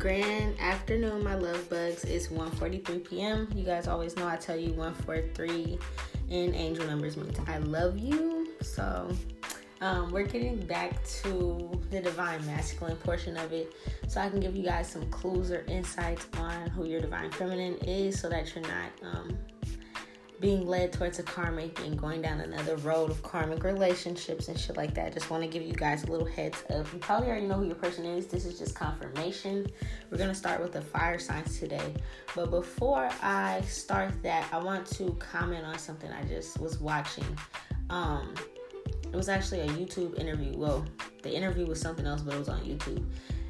grand afternoon, my love bugs. It's 1:43 p.m. You guys always know I tell you 143 in angel numbers means I love you. So um, we're getting back to the divine masculine portion of it, so I can give you guys some clues or insights on who your divine feminine is, so that you're not um, being led towards a karmic and going down another road of karmic relationships and shit like that. Just want to give you guys a little heads up. You probably already know who your person is. This is just confirmation. We're going to start with the fire signs today. But before I start that, I want to comment on something I just was watching. Um, it was actually a YouTube interview. Well, the interview was something else, but it was on YouTube.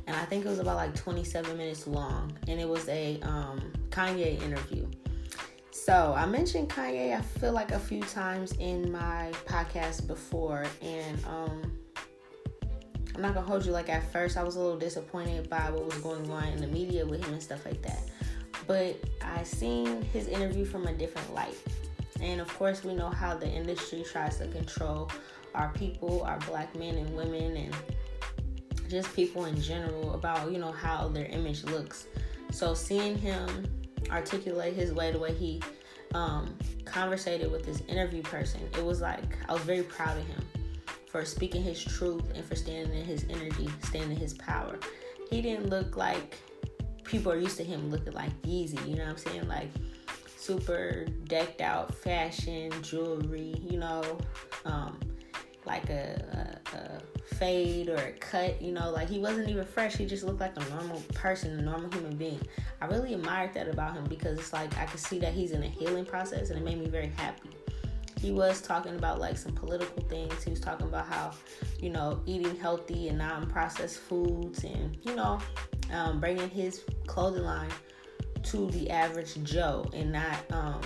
And I think it was about like 27 minutes long. And it was a um, Kanye interview so I mentioned Kanye, I feel like a few times in my podcast before, and um, I'm not gonna hold you like at first I was a little disappointed by what was going on in the media with him and stuff like that. But I seen his interview from a different light. And of course we know how the industry tries to control our people, our black men and women and just people in general about, you know, how their image looks. So seeing him articulate his way the way he um, conversated with this interview person, it was like I was very proud of him for speaking his truth and for standing in his energy, standing in his power. He didn't look like people are used to him looking like Yeezy, you know what I'm saying? Like super decked out fashion, jewelry, you know, um, like a, a, a fade or a cut, you know, like he wasn't even fresh. He just looked like a normal person, a normal human being. I really admired that about him because it's like I could see that he's in a healing process and it made me very happy. He was talking about like some political things. He was talking about how, you know, eating healthy and non processed foods and, you know, um, bringing his clothing line to the average Joe and not, um,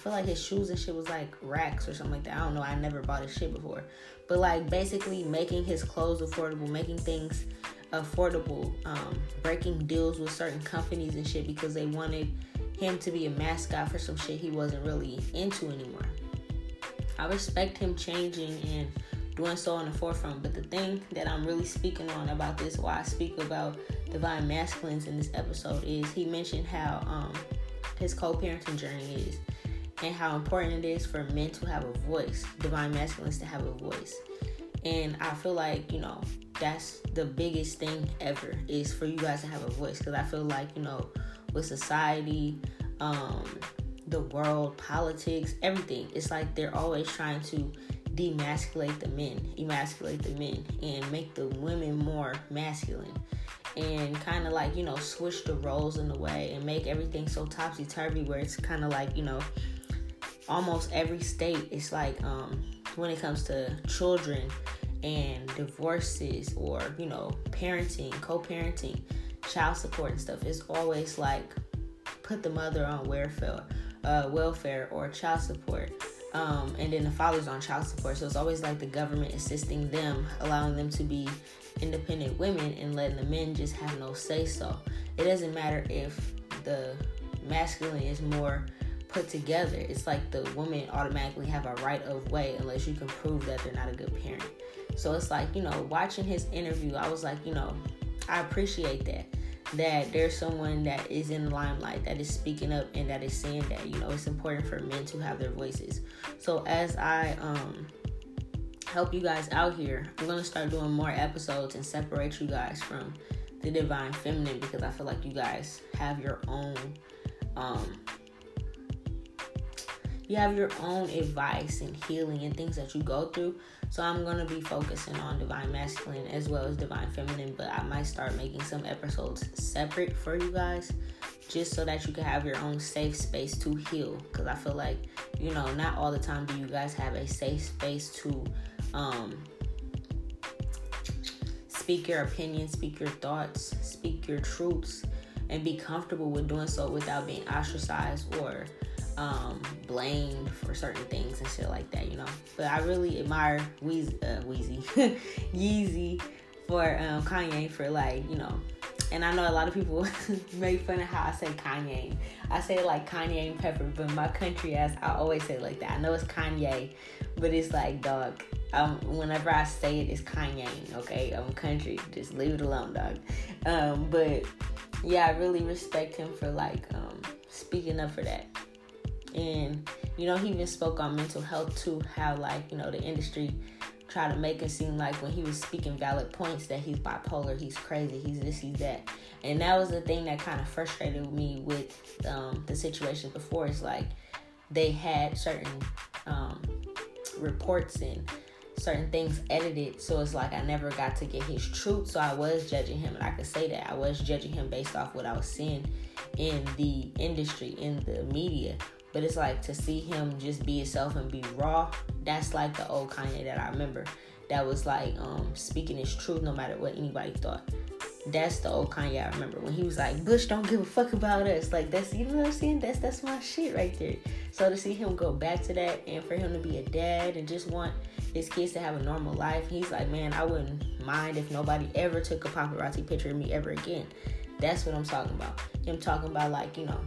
feel like his shoes and shit was like racks or something like that. I don't know. I never bought his shit before but like basically making his clothes affordable, making things affordable, um, breaking deals with certain companies and shit because they wanted him to be a mascot for some shit he wasn't really into anymore. I respect him changing and doing so on the forefront, but the thing that I'm really speaking on about this, why I speak about divine masculines in this episode, is he mentioned how um, his co-parenting journey is and how important it is for men to have a voice, divine masculines to have a voice. And I feel like, you know, that's the biggest thing ever is for you guys to have a voice. Because I feel like, you know, with society, um, the world, politics, everything, it's like they're always trying to demasculate the men, emasculate the men, and make the women more masculine. And kind of like, you know, switch the roles in a way and make everything so topsy turvy where it's kind of like, you know, almost every state it's like um, when it comes to children and divorces or you know parenting co-parenting child support and stuff it's always like put the mother on welfare uh, welfare or child support um, and then the father's on child support. So it's always like the government assisting them allowing them to be independent women and letting the men just have no say so it doesn't matter if the masculine is more put together, it's like the woman automatically have a right of way unless you can prove that they're not a good parent. So it's like, you know, watching his interview, I was like, you know, I appreciate that. That there's someone that is in the limelight that is speaking up and that is saying that, you know, it's important for men to have their voices. So as I um help you guys out here, I'm gonna start doing more episodes and separate you guys from the divine feminine because I feel like you guys have your own um you have your own advice and healing and things that you go through. So I'm gonna be focusing on divine masculine as well as divine feminine, but I might start making some episodes separate for you guys just so that you can have your own safe space to heal. Because I feel like, you know, not all the time do you guys have a safe space to um, speak your opinion, speak your thoughts, speak your truths, and be comfortable with doing so without being ostracized or um, blamed for certain things and shit like that, you know. But I really admire Weezy, uh, Weezy, Yeezy for um, Kanye for like, you know. And I know a lot of people make fun of how I say Kanye. I say like Kanye and Pepper, but my country ass, I always say like that. I know it's Kanye, but it's like dog. um, whenever I say it, it's Kanye. Okay, I'm country. Just leave it alone, dog. Um, but yeah, I really respect him for like um, speaking up for that. And you know, he even spoke on mental health too. How like you know the industry try to make it seem like when he was speaking valid points that he's bipolar, he's crazy, he's this, he's that. And that was the thing that kind of frustrated me with um, the situation before. It's like they had certain um, reports and certain things edited so it's like i never got to get his truth so i was judging him and i could say that i was judging him based off what i was seeing in the industry in the media but it's like to see him just be himself and be raw that's like the old kanye that i remember that was like um, speaking his truth no matter what anybody thought that's the old Kanye I remember when he was like, Bush don't give a fuck about us. Like that's you know what I'm saying? That's that's my shit right there. So to see him go back to that and for him to be a dad and just want his kids to have a normal life, he's like, Man, I wouldn't mind if nobody ever took a paparazzi picture of me ever again. That's what I'm talking about. Him talking about like, you know,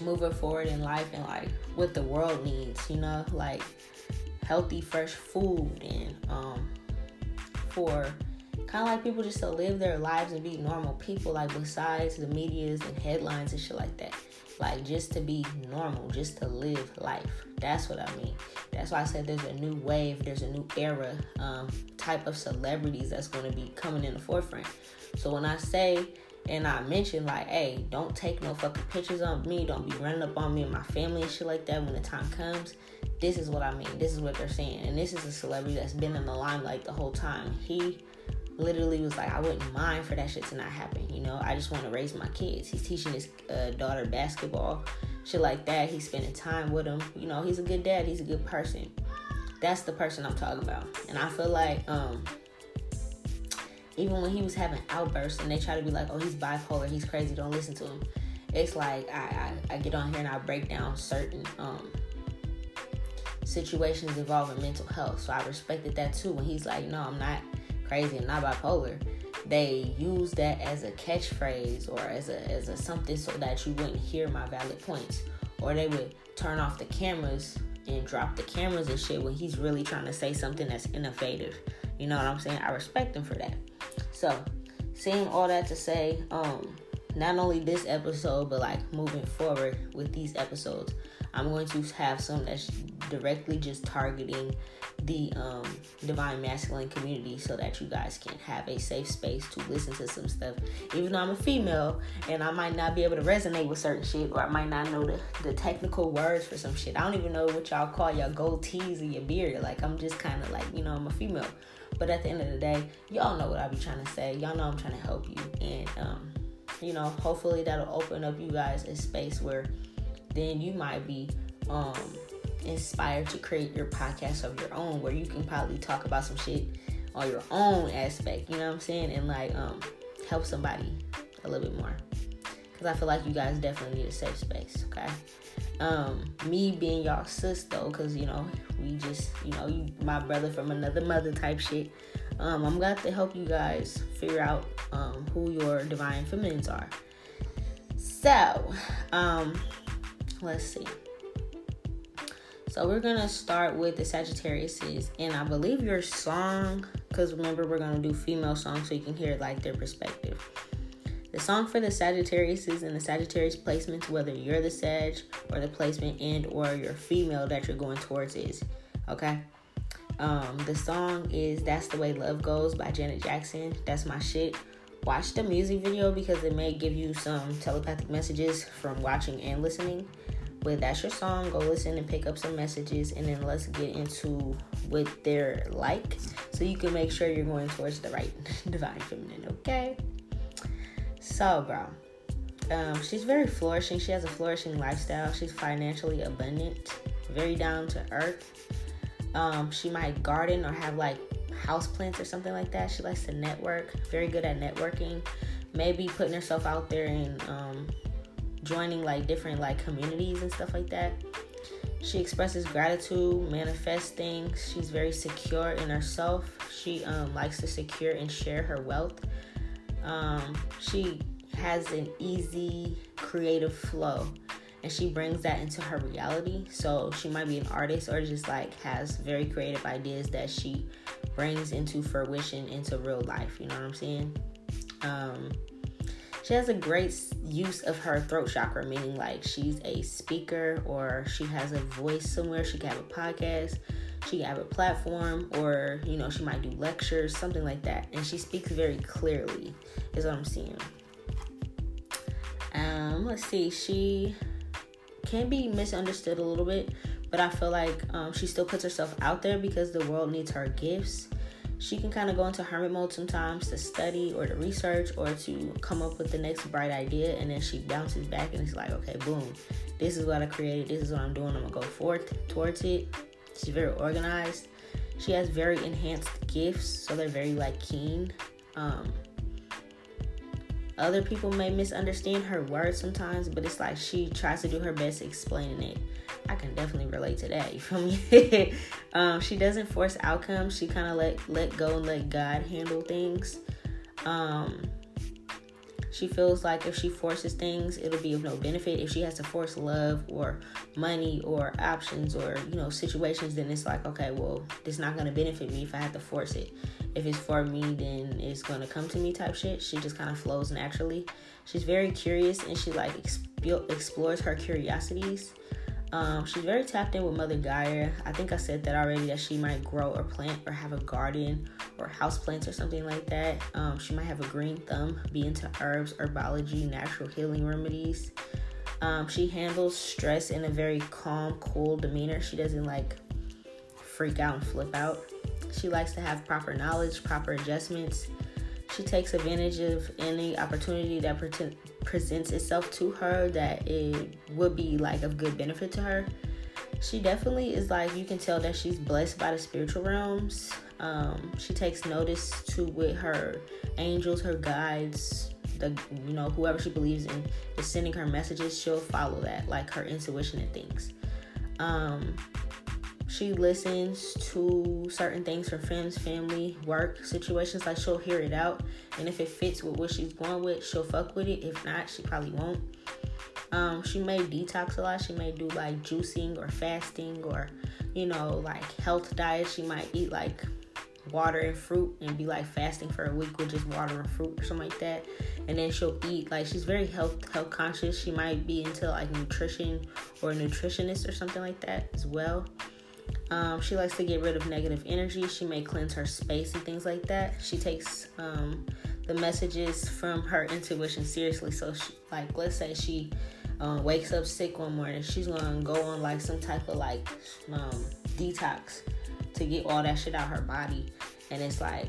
moving forward in life and like what the world needs, you know, like healthy, fresh food and um for kind of like people just to live their lives and be normal people, like besides the medias and headlines and shit like that. Like just to be normal, just to live life. That's what I mean. That's why I said there's a new wave, there's a new era um, type of celebrities that's going to be coming in the forefront. So when I say and I mentioned like, hey, don't take no fucking pictures of me, don't be running up on me and my family and shit like that when the time comes. This is what I mean. This is what they're saying. And this is a celebrity that's been in the limelight the whole time. He literally was like, I wouldn't mind for that shit to not happen. You know, I just want to raise my kids. He's teaching his uh, daughter basketball, shit like that. He's spending time with them. You know, he's a good dad. He's a good person. That's the person I'm talking about. And I feel like, um, even when he was having outbursts and they try to be like, oh, he's bipolar, he's crazy, don't listen to him. It's like I, I, I get on here and I break down certain um, situations involving mental health. So I respected that too when he's like, no, I'm not crazy and not bipolar, they use that as a catchphrase or as a as a something so that you wouldn't hear my valid points. Or they would turn off the cameras and drop the cameras and shit when he's really trying to say something that's innovative. You know what I'm saying? I respect him for that. So, saying all that to say, um, not only this episode, but like moving forward with these episodes, I'm going to have some that's directly just targeting the um, divine masculine community so that you guys can have a safe space to listen to some stuff. Even though I'm a female and I might not be able to resonate with certain shit or I might not know the, the technical words for some shit. I don't even know what y'all call your goatees or your beard. Like, I'm just kind of like, you know, I'm a female. But at the end of the day, y'all know what I be trying to say. Y'all know I'm trying to help you. And, um, you know, hopefully that'll open up you guys a space where then you might be um inspired to create your podcast of your own where you can probably talk about some shit on your own aspect, you know what I'm saying? And like um help somebody a little bit more. Cause I feel like you guys definitely need a safe space, okay? Um, me being y'all sis though, cause you know, we just, you know, you my brother from another mother type shit. Um, I'm glad to help you guys figure out um who your divine feminines are. So, um, let's see. So we're gonna start with the Sagittariuses, and I believe your song, because remember we're gonna do female songs so you can hear like their perspective. The song for the Sagittarius is in the Sagittarius placements, whether you're the Sag or the placement and or your female that you're going towards is, okay. Um, the song is "That's the Way Love Goes" by Janet Jackson. That's my shit. Watch the music video because it may give you some telepathic messages from watching and listening. But that's your song. Go listen and pick up some messages, and then let's get into what they're like, so you can make sure you're going towards the right divine feminine. Okay. So, bro, um, she's very flourishing. She has a flourishing lifestyle. She's financially abundant, very down to earth. Um, she might garden or have like house plants or something like that. She likes to network. Very good at networking. Maybe putting herself out there and um, joining like different like communities and stuff like that. She expresses gratitude, manifesting. She's very secure in herself. She um, likes to secure and share her wealth. Um, she has an easy creative flow. and she brings that into her reality. So she might be an artist or just like has very creative ideas that she brings into fruition into real life. You know what I'm saying? Um, she has a great use of her throat chakra, meaning like she's a speaker or she has a voice somewhere. She can have a podcast, she have a platform, or you know, she might do lectures, something like that. And she speaks very clearly, is what I'm seeing. Um, let's see, she can be misunderstood a little bit, but I feel like um, she still puts herself out there because the world needs her gifts. She can kind of go into hermit mode sometimes to study or to research or to come up with the next bright idea, and then she bounces back and it's like, okay, boom, this is what I created, this is what I'm doing, I'm gonna go forth towards it. She's very organized. She has very enhanced gifts, so they're very like keen. Um, other people may misunderstand her words sometimes, but it's like she tries to do her best explaining it. I can definitely relate to that. You feel me? um, she doesn't force outcomes. She kind of let let go and let God handle things. Um, she feels like if she forces things, it'll be of no benefit. If she has to force love or money or options or you know situations, then it's like okay, well, it's not gonna benefit me if I have to force it. If it's for me, then it's gonna come to me type shit. She just kind of flows naturally. She's very curious and she like exp- explores her curiosities. Um, she's very tapped in with Mother Gaia. I think I said that already that she might grow or plant or have a garden or house plants or something like that. Um, she might have a green thumb, be into herbs, herbology, natural healing remedies. Um, she handles stress in a very calm, cool demeanor. She doesn't like freak out and flip out. She likes to have proper knowledge, proper adjustments. She takes advantage of any opportunity that pretend presents itself to her that it would be like of good benefit to her. She definitely is like you can tell that she's blessed by the spiritual realms. Um, she takes notice to with her angels her guides the you know whoever she believes in is sending her messages. She'll follow that like her intuition and things. Um, she listens to certain things from friends, family, work situations. Like she'll hear it out, and if it fits with what she's going with, she'll fuck with it. If not, she probably won't. Um, she may detox a lot. She may do like juicing or fasting or, you know, like health diet. She might eat like water and fruit and be like fasting for a week with just water and fruit or something like that. And then she'll eat like she's very health health conscious. She might be into like nutrition or a nutritionist or something like that as well. Um, she likes to get rid of negative energy. She may cleanse her space and things like that. She takes um, the messages from her intuition seriously. So, she, like, let's say she um, wakes up sick one morning, she's gonna go on like some type of like um, detox to get all that shit out her body. And it's like,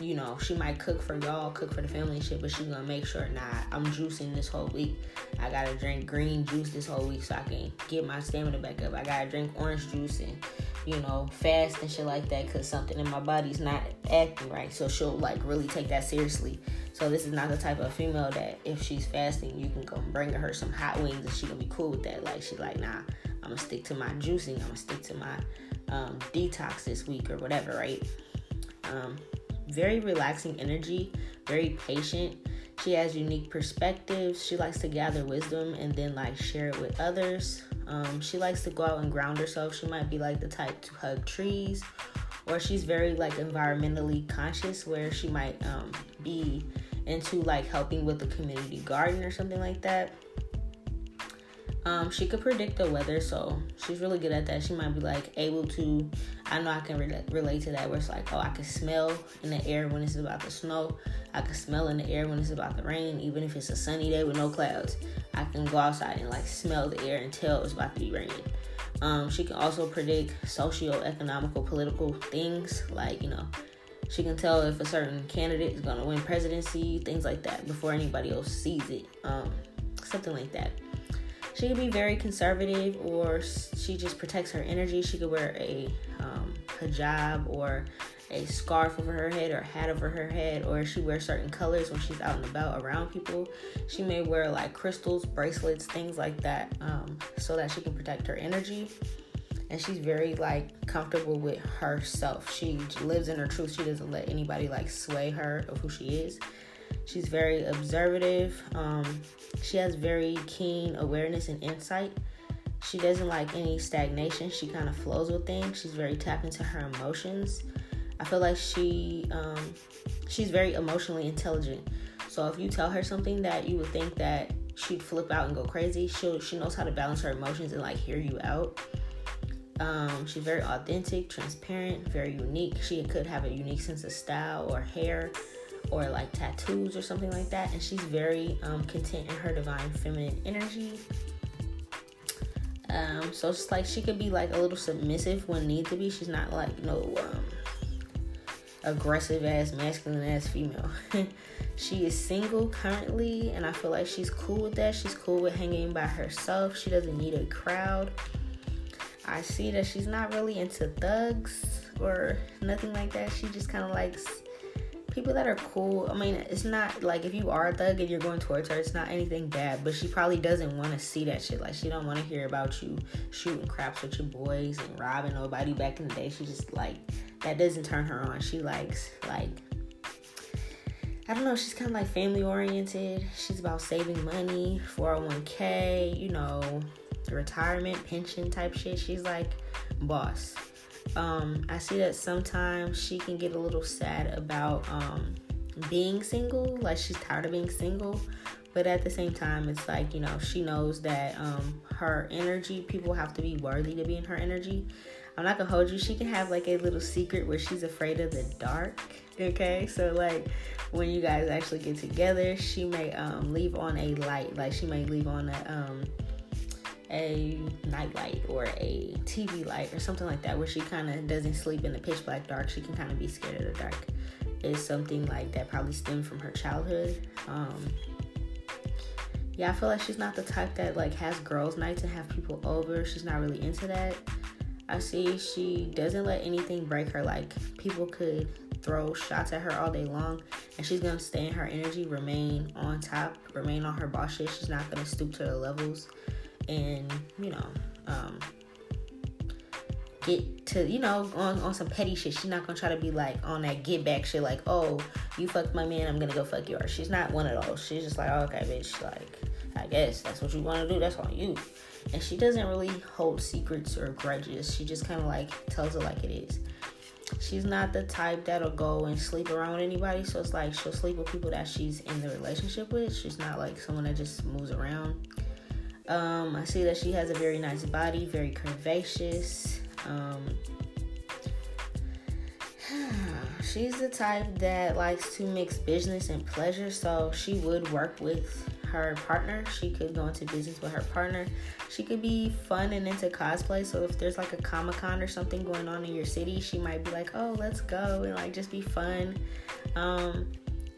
you know, she might cook for y'all, cook for the family shit, but she's gonna make sure, nah, I'm juicing this whole week. I gotta drink green juice this whole week so I can get my stamina back up. I gotta drink orange juice and you know, fast and shit like that because something in my body's not acting right. So she'll like really take that seriously. So this is not the type of female that if she's fasting, you can go bring her some hot wings and she gonna be cool with that. Like she like, nah, I'm gonna stick to my juicing. I'm gonna stick to my um, detox this week or whatever, right? Um, very relaxing energy, very patient. She has unique perspectives. She likes to gather wisdom and then like share it with others. Um, she likes to go out and ground herself. She might be like the type to hug trees, or she's very like environmentally conscious, where she might um, be into like helping with the community garden or something like that. Um, she could predict the weather, so she's really good at that. She might be like able to. I know I can re- relate to that, where it's like, oh, I can smell in the air when it's about to snow. I can smell in the air when it's about to rain, even if it's a sunny day with no clouds. I can go outside and like smell the air and tell it's about to be raining. Um, she can also predict socio-economical, political things, like you know, she can tell if a certain candidate is to win presidency, things like that, before anybody else sees it. Um, something like that. She could be very conservative, or she just protects her energy. She could wear a um, hijab or a scarf over her head or a hat over her head, or she wears certain colors when she's out and about around people. She may wear like crystals, bracelets, things like that, um, so that she can protect her energy. And she's very like comfortable with herself. She lives in her truth. She doesn't let anybody like sway her of who she is. She's very observative. Um, she has very keen awareness and insight. She doesn't like any stagnation. She kind of flows with things. She's very tapped into her emotions. I feel like she um, she's very emotionally intelligent. So if you tell her something that you would think that she'd flip out and go crazy, she she knows how to balance her emotions and like hear you out. Um, she's very authentic, transparent, very unique. She could have a unique sense of style or hair or like tattoos or something like that. And she's very um, content in her divine feminine energy. Um, so it's like she could be like a little submissive when need to be. She's not like no um, aggressive ass masculine ass female. she is single currently, and I feel like she's cool with that. She's cool with hanging by herself. She doesn't need a crowd. I see that she's not really into thugs or nothing like that. She just kind of likes people that are cool. I mean, it's not like if you are a thug and you're going towards her, it's not anything bad. But she probably doesn't want to see that shit. Like she don't want to hear about you shooting craps with your boys and robbing nobody back in the day. She just like that doesn't turn her on. She likes like I don't know, she's kind of like family oriented. She's about saving money, 401k, you know, retirement, pension type shit. She's like boss. Um, I see that sometimes she can get a little sad about um, being single, like she's tired of being single. But at the same time, it's like, you know, she knows that um, her energy, people have to be worthy to be in her energy. I'm not gonna hold you. She can have like a little secret where she's afraid of the dark. Okay, so like when you guys actually get together, she may um, leave on a light. Like she may leave on a um, a nightlight or a TV light or something like that, where she kind of doesn't sleep in the pitch black dark. She can kind of be scared of the dark. Is something like that probably stemmed from her childhood. Um, yeah, I feel like she's not the type that like has girls' nights and have people over. She's not really into that. I see she doesn't let anything break her. Like people could throw shots at her all day long, and she's gonna stay in her energy, remain on top, remain on her boss shit. She's not gonna stoop to the levels, and you know, um, get to you know on on some petty shit. She's not gonna try to be like on that get back shit. Like, oh, you fucked my man, I'm gonna go fuck yours. She's not one of those. She's just like, oh, okay, bitch. Like, I guess that's what you want to do. That's on you. And she doesn't really hold secrets or grudges. She just kind of like tells it like it is she's not the type that'll go and sleep around anybody. So it's like she'll sleep with people that she's in the relationship with. She's not like someone that just moves around. Um, I see that she has a very nice body, very curvaceous. Um, she's the type that likes to mix business and pleasure, so she would work with her partner. She could go into business with her partner. She could be fun and into cosplay. So if there's like a Comic Con or something going on in your city, she might be like, "Oh, let's go," and like just be fun. Um,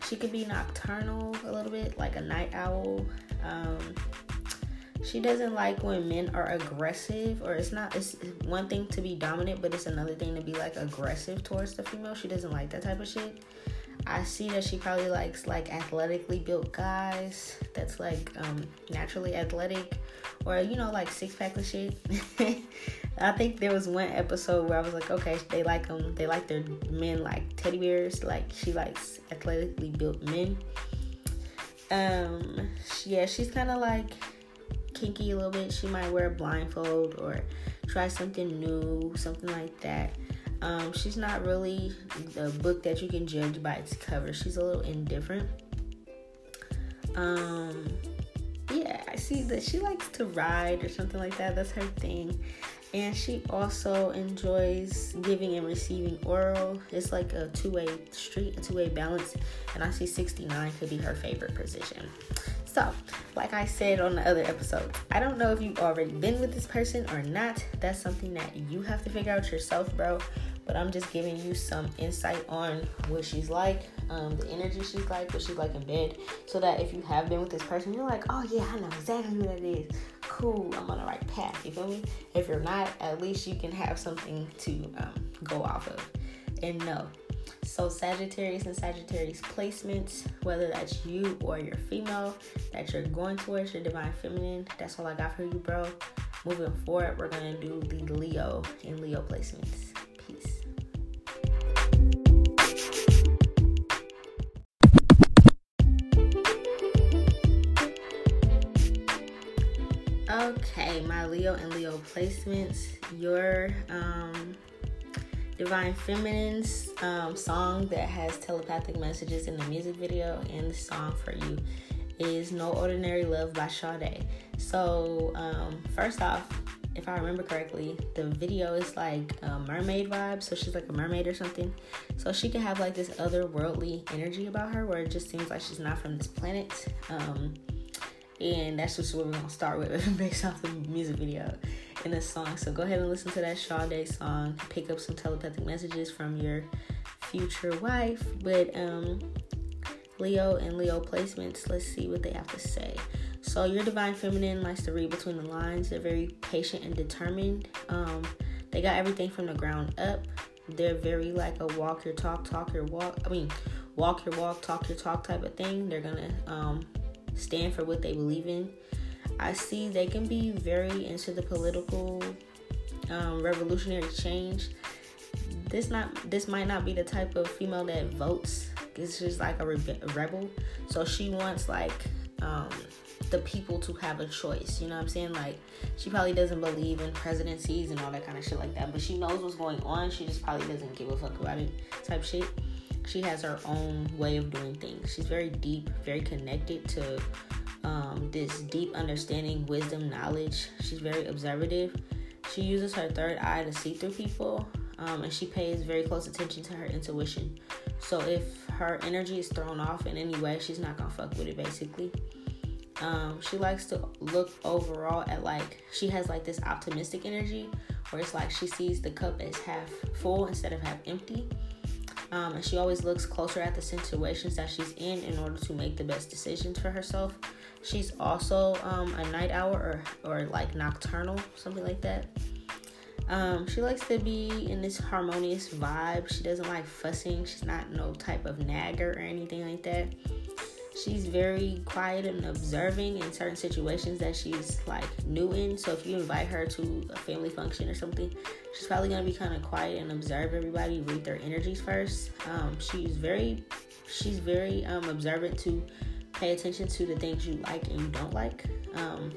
she could be nocturnal a little bit, like a night owl. Um, she doesn't like when men are aggressive, or it's not. It's one thing to be dominant, but it's another thing to be like aggressive towards the female. She doesn't like that type of shit. I see that she probably likes like athletically built guys that's like um, naturally athletic or you know like six pack of shit. I think there was one episode where I was like, okay, they like them. They like their men like teddy bears. Like she likes athletically built men. Um, yeah, she's kind of like kinky a little bit. She might wear a blindfold or try something new, something like that. Um, she's not really the book that you can judge by its cover. She's a little indifferent. Um, yeah, I see that she likes to ride or something like that. That's her thing. And she also enjoys giving and receiving oral. It's like a two way street, a two way balance. And I see 69 could be her favorite position. So, like I said on the other episode, I don't know if you've already been with this person or not. That's something that you have to figure out yourself, bro but I'm just giving you some insight on what she's like, um, the energy she's like, what she's like in bed, so that if you have been with this person, you're like, oh yeah, I know exactly who that is. Cool, I'm on the right path. You feel me? If you're not, at least you can have something to um, go off of and no. So, Sagittarius and Sagittarius placements, whether that's you or your female that you're going towards, your divine feminine, that's all I got for you, bro. Moving forward, we're going to do the Leo and Leo placements. Peace. Okay, my Leo and Leo placements. Your um Divine Feminine's um, song that has telepathic messages in the music video, and the song for you is No Ordinary Love by Sade. So, um, first off, if I remember correctly, the video is like a mermaid vibe. So she's like a mermaid or something. So she can have like this otherworldly energy about her where it just seems like she's not from this planet. Um, and that's just what we're gonna start with based off the music video in the song. So go ahead and listen to that Sade song. Pick up some telepathic messages from your future wife. But um, Leo and Leo placements. Let's see what they have to say. So your divine feminine likes to read between the lines. They're very patient and determined. Um, they got everything from the ground up. They're very like a walk your talk, talk your walk. I mean, walk your walk, talk your talk type of thing. They're gonna um, stand for what they believe in. I see they can be very into the political um, revolutionary change. This not this might not be the type of female that votes. It's just like a, a rebel. So she wants like um, the people to have a choice. You know what I'm saying? Like she probably doesn't believe in presidencies and all that kind of shit like that, but she knows what's going on. She just probably doesn't give a fuck about it type shit. She has her own way of doing things. She's very deep, very connected to um, this deep understanding, wisdom, knowledge. She's very observative. She uses her third eye to see through people, um, and she pays very close attention to her intuition. So if her energy is thrown off in any way, she's not gonna fuck with it. Basically, um, she likes to look overall at like she has like this optimistic energy, where it's like she sees the cup as half full instead of half empty. Um, and she always looks closer at the situations that she's in in order to make the best decisions for herself. She's also um, a night owl or, or like nocturnal, something like that. Um, she likes to be in this harmonious vibe. She doesn't like fussing. She's not no type of nagger or anything like that. She's very quiet and observing in certain situations that she's like new in. So if you invite her to a family function or something, she's probably gonna be kind of quiet and observe everybody, read their energies first. Um, she's very, she's very um, observant to pay attention to the things you like and you don't like. Um,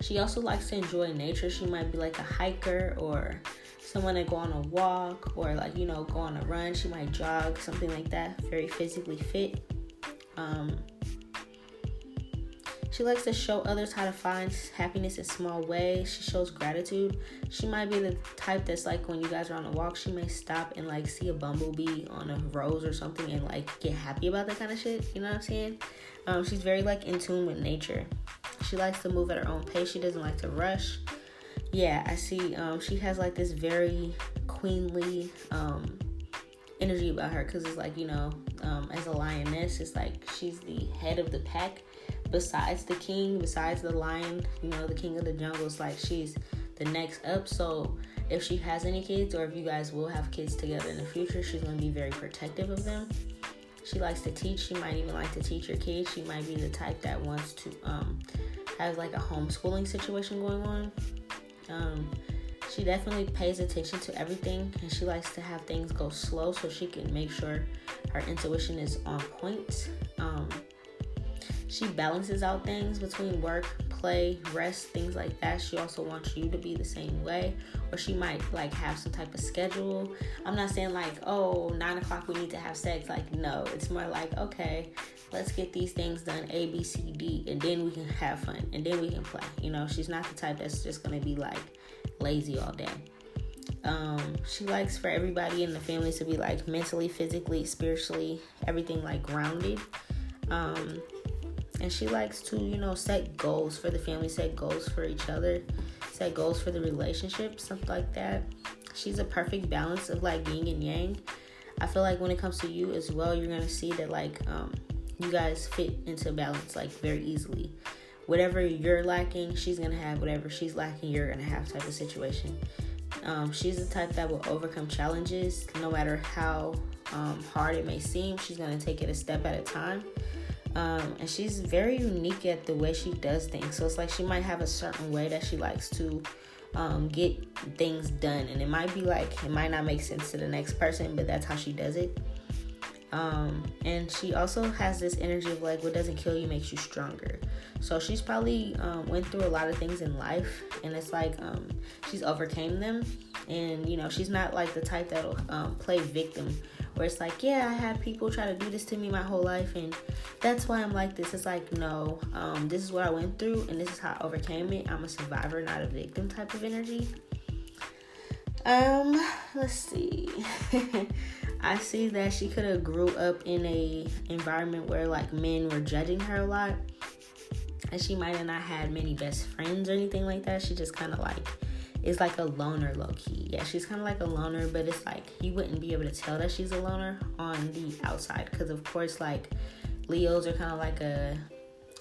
she also likes to enjoy nature. She might be like a hiker or someone that go on a walk or like you know go on a run. She might jog, something like that. Very physically fit. Um, she likes to show others how to find happiness in small ways. She shows gratitude. She might be the type that's like when you guys are on a walk, she may stop and like see a bumblebee on a rose or something and like get happy about that kind of shit. You know what I'm saying? Um, she's very like in tune with nature. She likes to move at her own pace. She doesn't like to rush. Yeah, I see. Um, she has like this very queenly um, energy about her because it's like you know um, as a lioness it's like she's the head of the pack besides the king besides the lion you know the king of the jungle it's like she's the next up. So if she has any kids or if you guys will have kids together in the future she's going to be very protective of them. She likes to teach. She might even like to teach her kids. She might be the type that wants to um, have like a homeschooling situation going on. Um, she definitely pays attention to everything and she likes to have things go slow so she can make sure her intuition is on point. Um, she balances out things between work, play, rest, things like that. She also wants you to be the same way, or she might like have some type of schedule. I'm not saying like, oh, nine o'clock we need to have sex. Like, no, it's more like, okay, let's get these things done A, B, C, D, and then we can have fun and then we can play. You know, she's not the type that's just gonna be like lazy all day. Um, she likes for everybody in the family to be like mentally, physically, spiritually, everything like grounded. Um, and she likes to, you know, set goals for the family, set goals for each other, set goals for the relationship, something like that. She's a perfect balance of like yin and yang. I feel like when it comes to you as well, you're gonna see that like um, you guys fit into balance like very easily whatever you're lacking, she's gonna have whatever she's lacking, you're gonna have type of situation. Um, she's the type that will overcome challenges no matter how um, hard it may seem. She's gonna take it a step at a time. Um, and she's very unique at the way she does things. So it's like she might have a certain way that she likes to um, get things done, and it might be like it might not make sense to the next person, but that's how she does it. Um, and she also has this energy of like what doesn't kill you makes you stronger. So she's probably um, went through a lot of things in life, and it's like um, she's overcame them. And you know she's not like the type that'll um, play victim, where it's like yeah I had people try to do this to me my whole life, and that's why I'm like this. It's like no, um, this is what I went through, and this is how I overcame it. I'm a survivor, not a victim type of energy. Um, let's see. I see that she could have grew up in a environment where like men were judging her a lot. And she might have not had many best friends or anything like that. She just kind of like is like a loner low key. Yeah, she's kind of like a loner, but it's like you wouldn't be able to tell that she's a loner on the outside because of course like Leos are kind of like a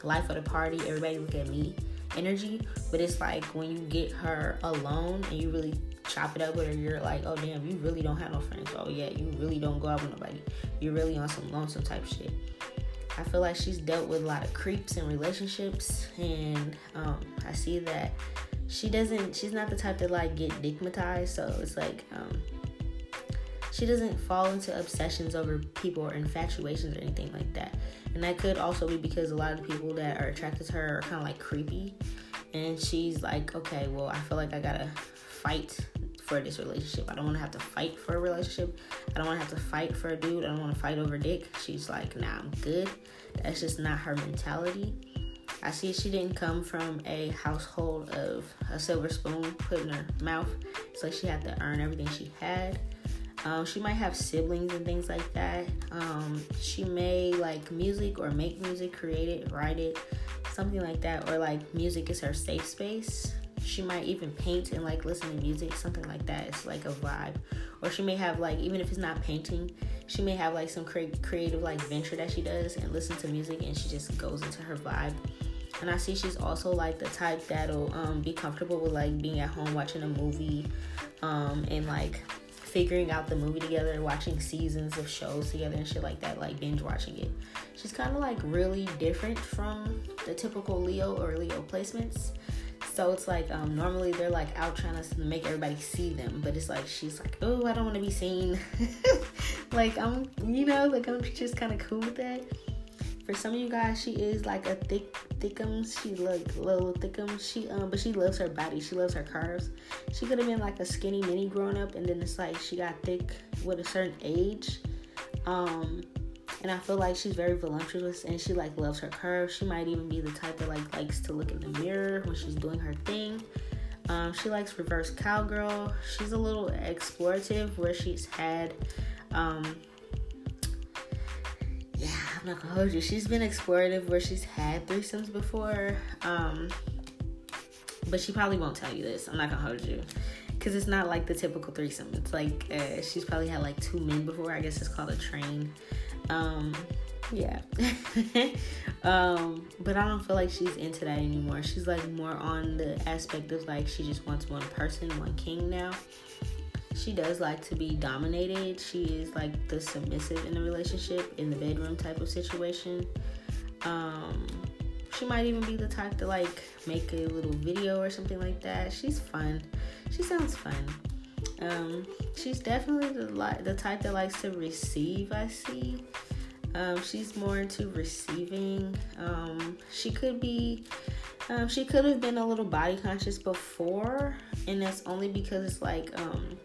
life of the party. Everybody look at me energy, but it's like when you get her alone and you really chop it up with her, you're like, oh damn, you really don't have no friends. Oh yeah, you really don't go out with nobody. You're really on some lonesome type shit. I feel like she's dealt with a lot of creeps in relationships, and um, I see that she doesn't. She's not the type to like get digmatized. So it's like um, she doesn't fall into obsessions over people or infatuations or anything like that. And that could also be because a lot of the people that are attracted to her are kind of like creepy, and she's like, okay, well, I feel like I gotta fight for this relationship. I don't want to have to fight for a relationship. I don't want to have to fight for a dude. I don't want to fight over dick. She's like, nah, I'm good. That's just not her mentality. I see she didn't come from a household of a silver spoon put in her mouth, so she had to earn everything she had. Um, she might have siblings and things like that. Um, she may like music or make music, create it, write it, something like that, or like music is her safe space she might even paint and like listen to music, something like that. It's like a vibe. Or she may have like even if it's not painting, she may have like some cre- creative like venture that she does and listen to music and she just goes into her vibe. And I see she's also like the type that'll um, be comfortable with like being at home watching a movie um, and like figuring out the movie together, watching seasons of shows together and shit like that, like binge watching it. She's kind of like really different from the typical Leo or Leo placements. So it's like um, normally they're like out trying to make everybody see them, but it's like she's like, oh, I don't want to be seen. like I'm, you know, like I'm just kind of cool with that. For some of you guys, she is like a thick, thickum. She look little thickum. She um, but she loves her body. She loves her curves. She could have been like a skinny mini growing up, and then it's like she got thick with a certain age. Um, and I feel like she's very voluptuous and she like loves her curves. She might even be the type that like likes to look in the mirror when she's doing her thing. Um, she likes reverse cowgirl. She's a little explorative where she's had um, yeah, I'm not gonna hold you. She's been explorative where she's had threesomes before. Um, but she probably won't tell you this. I'm not gonna hold you because it's not like the typical threesome. It's like uh, she's probably had like two men before. I guess it's called a train. Um, yeah. um, but I don't feel like she's into that anymore. She's like more on the aspect of like she just wants one person, one king now. She does like to be dominated. She is like the submissive in the relationship, in the bedroom type of situation. Um, she might even be the type to like make a little video or something like that. She's fun. She sounds fun. Um, she's definitely the li- the type that likes to receive. I see. Um, she's more into receiving. Um, she could be. Um, she could have been a little body conscious before, and that's only because it's like um,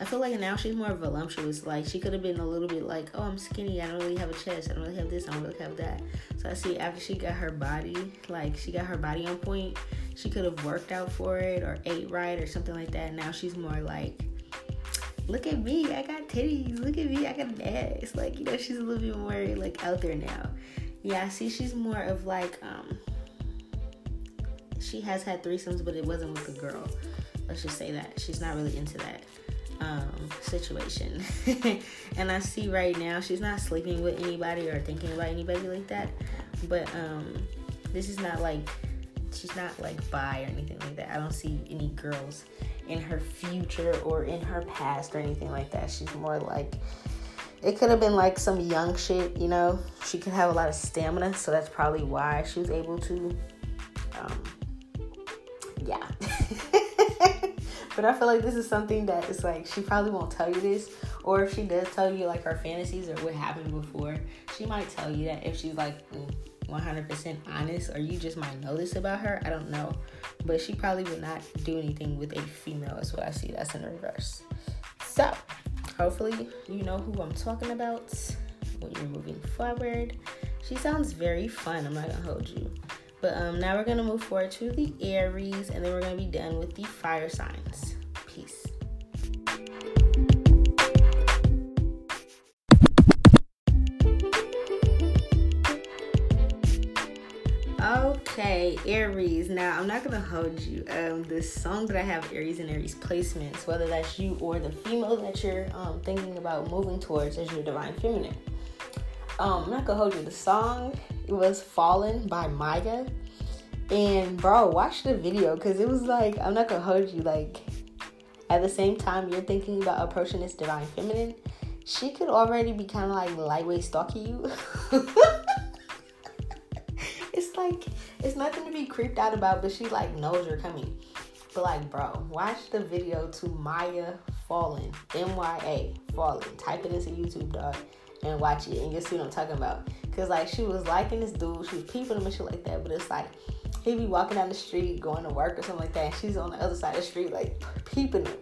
I feel like now she's more voluptuous. Like she could have been a little bit like, oh, I'm skinny. I don't really have a chest. I don't really have this. I don't really have that. So I see after she got her body, like she got her body on point, she could have worked out for it or ate right or something like that. Now she's more like, look at me, I got titties. Look at me, I got an ass. Like you know, she's a little bit more like out there now. Yeah, see she's more of like um. She has had threesomes, but it wasn't with a girl. Let's just say that she's not really into that um, situation. and I see right now she's not sleeping with anybody or thinking about anybody like that. But um, this is not like she's not like bi or anything like that. I don't see any girls in her future or in her past or anything like that. She's more like it could have been like some young shit, you know. She could have a lot of stamina, so that's probably why she was able to um, yeah. But I feel like this is something that is like she probably won't tell you this, Or if she does tell you like her fantasies or what happened before, she might tell you that if she's like 100% honest, or you just might know this about her. I don't know. But she probably would not do anything with a female, is what I see. That's in reverse. So, hopefully, you know who I'm talking about when you're moving forward. She sounds very fun. I'm not gonna hold you. But um, now we're gonna move forward to the Aries, and then we're gonna be done with the fire signs. Peace. Aries. Now I'm not gonna hold you. Um, the song that I have Aries and Aries placements, whether that's you or the female that you're um, thinking about moving towards as your divine feminine. Um, I'm not gonna hold you. The song it was "Fallen" by Mya, and bro, watch the video because it was like I'm not gonna hold you. Like at the same time you're thinking about approaching this divine feminine, she could already be kind of like lightweight stalking you. it's like it's nothing to be creeped out about, but she like knows you're coming. But like, bro, watch the video to Mya Fallen, M Y A Fallen. Type it into YouTube, dog, and watch it, and you'll see what I'm talking about. Cause like she was liking this dude, she was peeping him and shit like that. But it's like he'd be walking down the street, going to work or something like that, and she's on the other side of the street, like peeping him.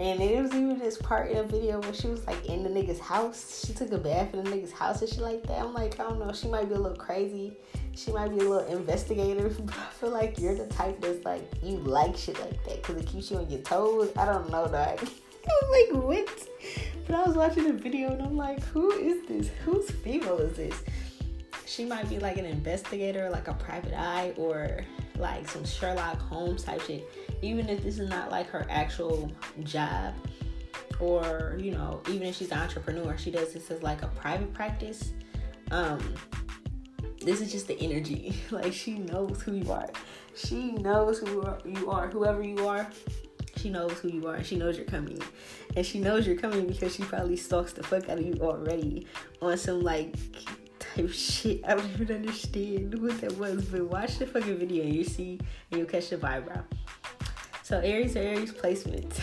And it was even this part in the video where she was like in the nigga's house. She took a bath in the nigga's house and shit like that. I'm like, I don't know, she might be a little crazy she might be a little investigator, but I feel like you're the type that's like you like shit like that because it keeps you on your toes. I don't know, dog. I was like, what? But I was watching the video and I'm like, who is this? Whose female is this? She might be like an investigator, like a private eye, or like some Sherlock Holmes type shit. Even if this is not like her actual job, or you know, even if she's an entrepreneur, she does this as like a private practice. Um, this is just the energy. Like she knows who you are. She knows who you are. Whoever you are, she knows who you are she knows you're coming. And she knows you're coming because she probably stalks the fuck out of you already on some like type shit. I don't even understand what that was. But watch the fucking video and you see and you'll catch the vibe, bro. So Aries Aries placement.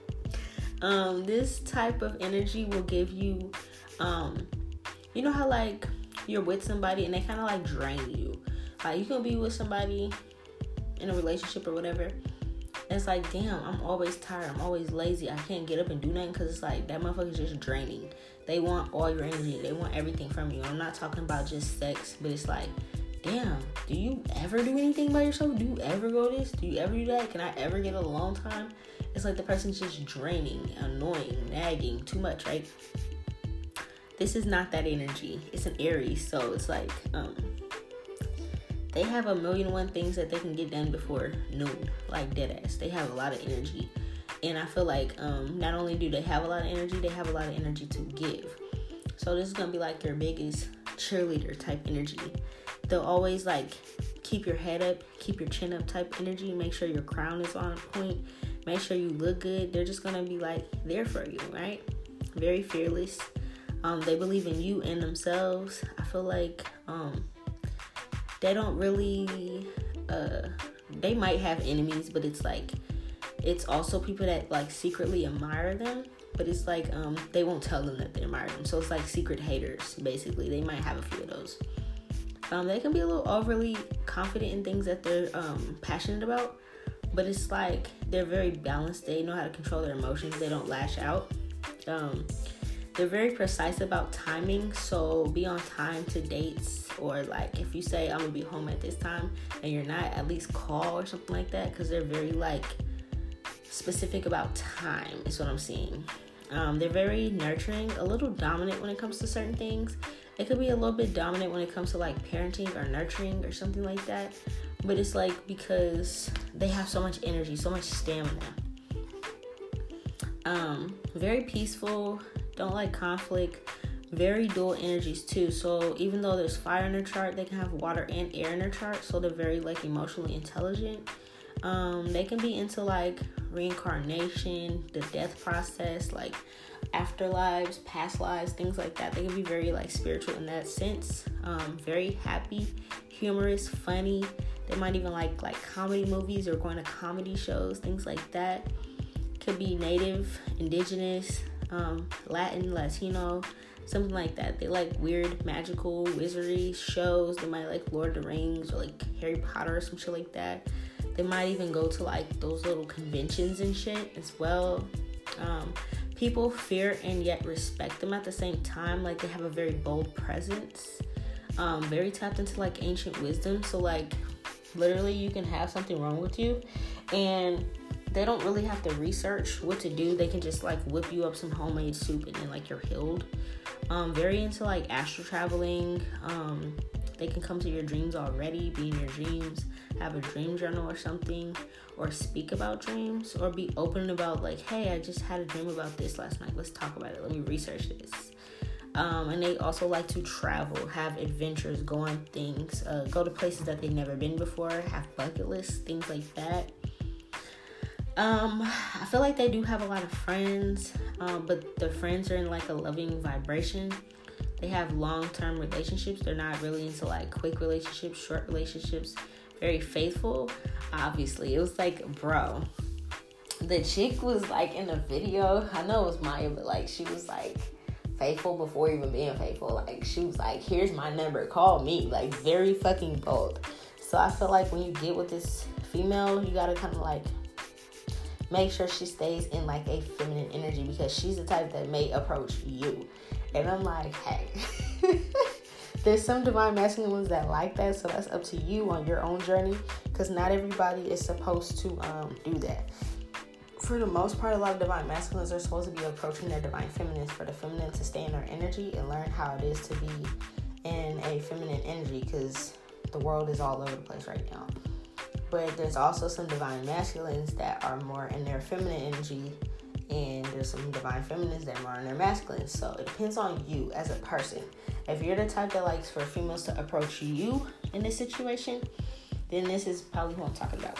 um, this type of energy will give you um you know how like you're with somebody and they kind of like drain you. Like you can be with somebody in a relationship or whatever. And it's like, damn, I'm always tired. I'm always lazy. I can't get up and do nothing because it's like that motherfucker's just draining. They want all your energy. They want everything from you. I'm not talking about just sex, but it's like, damn, do you ever do anything by yourself? Do you ever go this? Do you ever do that? Can I ever get a long time? It's like the person's just draining, annoying, nagging, too much, right? This is not that energy. It's an Aries, so it's like um they have a million one things that they can get done before noon, like dead ass. They have a lot of energy. And I feel like um not only do they have a lot of energy, they have a lot of energy to give. So this is gonna be like your biggest cheerleader type energy. They'll always like keep your head up, keep your chin up type energy, make sure your crown is on point, make sure you look good. They're just gonna be like there for you, right? Very fearless um, they believe in you and themselves. I feel like um, they don't really. Uh, they might have enemies, but it's like it's also people that like secretly admire them. But it's like um, they won't tell them that they admire them. So it's like secret haters, basically. They might have a few of those. Um, they can be a little overly confident in things that they're um, passionate about, but it's like they're very balanced. They know how to control their emotions. They don't lash out. Um, they're very precise about timing so be on time to dates or like if you say i'm gonna be home at this time and you're not at least call or something like that because they're very like specific about time is what i'm seeing. Um, they're very nurturing a little dominant when it comes to certain things. It could be a little bit dominant when it comes to like parenting or nurturing or something like that but it's like because they have so much energy so much stamina. Um, very peaceful don't like conflict. Very dual energies too. So even though there's fire in their chart, they can have water and air in their chart. So they're very like emotionally intelligent. Um, they can be into like reincarnation, the death process, like afterlives, past lives, things like that. They can be very like spiritual in that sense. Um, very happy, humorous, funny. They might even like like comedy movies or going to comedy shows, things like that. Could be native, indigenous, um, Latin, Latino, something like that. They like weird magical wizardry shows. They might like Lord of the Rings or like Harry Potter or some shit like that. They might even go to like those little conventions and shit as well. Um, people fear and yet respect them at the same time. Like they have a very bold presence, um, very tapped into like ancient wisdom. So like literally, you can have something wrong with you, and they don't really have to research what to do. They can just like whip you up some homemade soup and then like you're healed. Um, very into like astral traveling. Um, they can come to your dreams already, be in your dreams, have a dream journal or something, or speak about dreams, or be open about like, hey, I just had a dream about this last night. Let's talk about it. Let me research this. Um, and they also like to travel, have adventures, go on things, uh, go to places that they've never been before, have bucket lists, things like that. Um, I feel like they do have a lot of friends, um, but the friends are in like a loving vibration. They have long term relationships. They're not really into like quick relationships, short relationships. Very faithful. Obviously, it was like, bro, the chick was like in the video. I know it was Mya, but like she was like faithful before even being faithful. Like she was like, here's my number, call me. Like very fucking bold. So I feel like when you get with this female, you gotta kind of like make sure she stays in like a feminine energy because she's the type that may approach you. And I'm like, hey, there's some divine masculine ones that like that, so that's up to you on your own journey because not everybody is supposed to um, do that. For the most part, a lot of divine masculines are supposed to be approaching their divine feminines for the feminine to stay in their energy and learn how it is to be in a feminine energy because the world is all over the place right now. But there's also some divine masculines that are more in their feminine energy, and there's some divine feminines that are more in their masculine. So it depends on you as a person. If you're the type that likes for females to approach you in this situation, then this is probably who I'm talking about.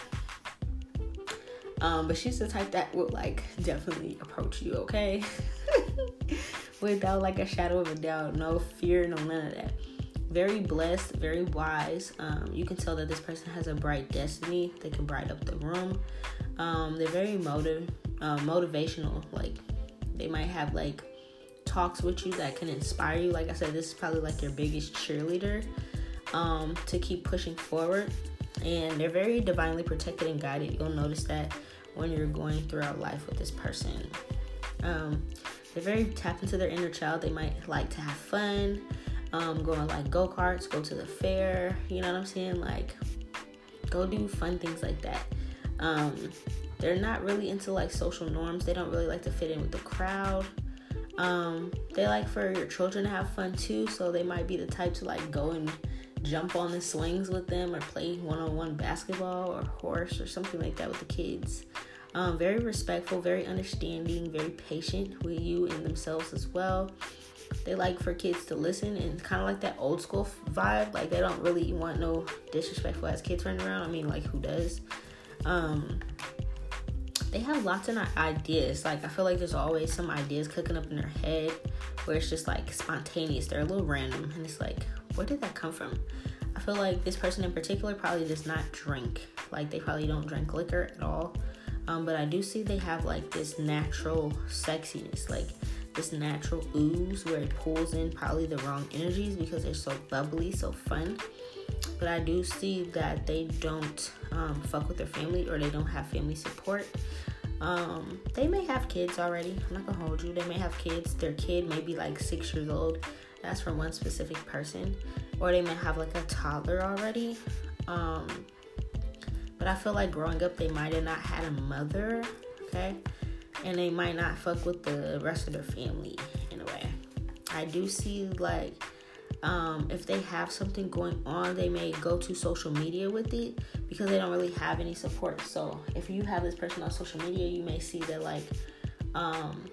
Um, but she's the type that would like definitely approach you, okay? Without like a shadow of a doubt, no fear, no none of that very blessed, very wise. Um, you can tell that this person has a bright destiny. They can bright up the room. Um, they're very motive, uh, motivational. Like they might have like talks with you that can inspire you. Like I said, this is probably like your biggest cheerleader um, to keep pushing forward. And they're very divinely protected and guided. You'll notice that when you're going throughout life with this person. Um, they're very tapped into their inner child. They might like to have fun um, go on like go karts, go to the fair, you know what I'm saying? Like, go do fun things like that. Um, they're not really into like social norms, they don't really like to fit in with the crowd. Um, they like for your children to have fun too, so they might be the type to like go and jump on the swings with them or play one on one basketball or horse or something like that with the kids. Um, very respectful, very understanding, very patient with you and themselves as well they like for kids to listen and kind of like that old school vibe. Like they don't really want no disrespectful ass kids running around. I mean, like who does? Um, they have lots of ideas. Like I feel like there's always some ideas cooking up in their head where it's just like spontaneous. They're a little random, and it's like, where did that come from? I feel like this person in particular probably does not drink. Like they probably don't drink liquor at all. Um, but I do see they have like this natural sexiness. Like this natural ooze where it pulls in probably the wrong energies because they're so bubbly, so fun. But I do see that they don't um, fuck with their family or they don't have family support. Um, they may have kids already. I'm not gonna hold you. They may have kids. Their kid may be like six years old. That's from one specific person, or they may have like a toddler already. Um, but I feel like growing up, they might have not had a mother. Okay, and they might not fuck with the rest of their family in a way. I do see like um, if they have something going on, they may go to social media with it because they don't really have any support. So if you have this person on social media, you may see that like um,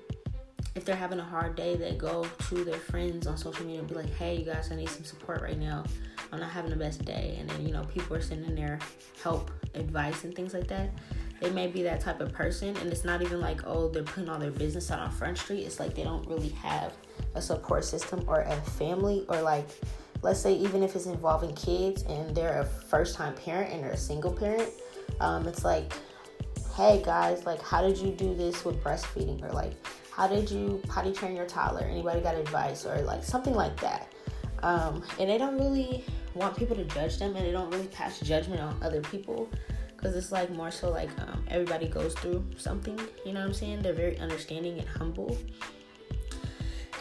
if they're having a hard day, they go to their friends on social media and be like, "Hey, you guys, I need some support right now. I'm not having the best day." And then you know people are sending their help, advice, and things like that they may be that type of person and it's not even like oh they're putting all their business out on front street it's like they don't really have a support system or a family or like let's say even if it's involving kids and they're a first time parent and they're a single parent um, it's like hey guys like how did you do this with breastfeeding or like how did you potty train your toddler? Anybody got advice or like something like that? Um, and they don't really want people to judge them and they don't really pass judgment on other people because it's like more so like um, everybody goes through something you know what i'm saying? They're very understanding and humble.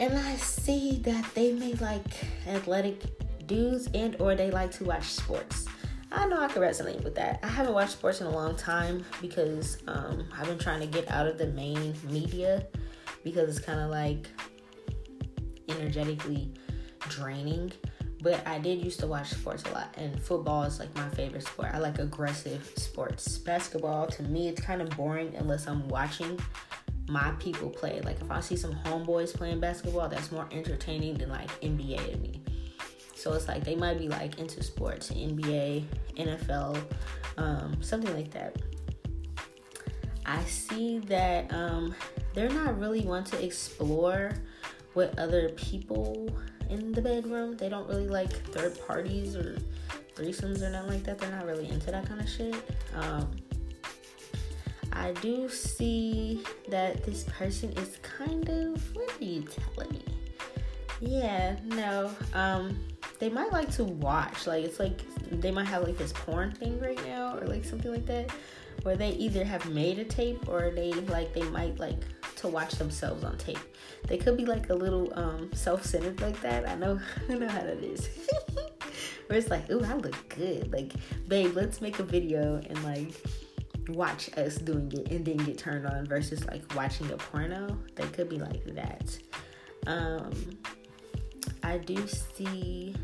And i see that they may like athletic dudes and or they like to watch sports. I know i can resonate with that. I haven't watched sports in a long time because um, i've been trying to get out of the main media because it's kind of like energetically draining but I did used to watch sports a lot, and football is like my favorite sport. I like aggressive sports. Basketball, to me, it's kind of boring unless I'm watching my people play. Like if I see some homeboys playing basketball, that's more entertaining than like NBA to me. So it's like they might be like into sports, NBA, NFL, um, something like that. I see that um, they're not really want to explore what other people in the bedroom. They don't really like third parties or threesomes or nothing like that. They're not really into that kind of shit. Um, I do see that this person is kind of what are you telling me? Yeah, no. Um, they might like to watch. Like it's like they might have like this porn thing right now or like something like that, where they either have made a tape or they like they might like to watch themselves on tape. They could be like a little um, self-centered like that. I know, I know how that is. Where it's like, ooh, I look good. Like, babe, let's make a video and like watch us doing it and then get turned on versus like watching a porno. They could be like that. Um, I do see,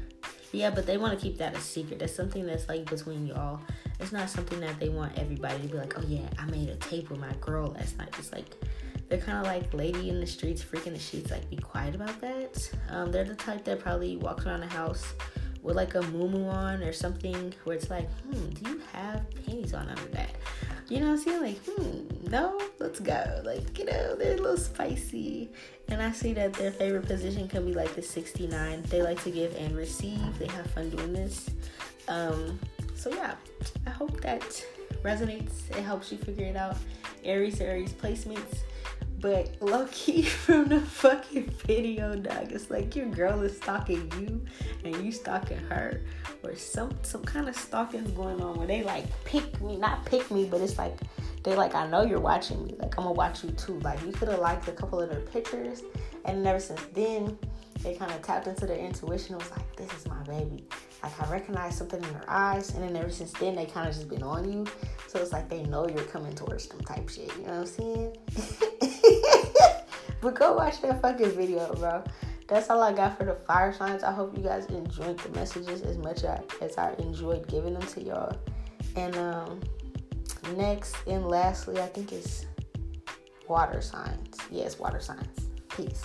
yeah, but they want to keep that a secret. That's something that's like between y'all. It's not something that they want everybody to be like, oh yeah, I made a tape with my girl last night. Just like they're kind of like lady in the streets, freaking the sheets. Like, be quiet about that. Um, they're the type that probably walks around the house with like a moo on or something where it's like, hmm, do you have panties on under that? You know what I'm saying? Like, hmm, no, let's go. Like, you know, they're a little spicy. And I see that their favorite position can be like the 69. They like to give and receive. They have fun doing this. Um, so yeah, I hope that resonates. It helps you figure it out. Aries, Aries placements. But low key from the fucking video, dog, it's like your girl is stalking you and you stalking her, or some some kind of stalking going on where they like pick me, not pick me, but it's like they like I know you're watching me, like I'm gonna watch you too. Like you could have liked a couple of their pictures, and ever since then they kind of tapped into their intuition. It was like this is my baby. Like I recognize something in her eyes, and then ever since then they kind of just been on you. So it's like they know you're coming towards them type shit. You know what I'm saying? but go watch that fucking video, bro. That's all I got for the fire signs. I hope you guys enjoyed the messages as much as I enjoyed giving them to y'all. And um, next and lastly, I think it's water signs. Yes, water signs. Peace.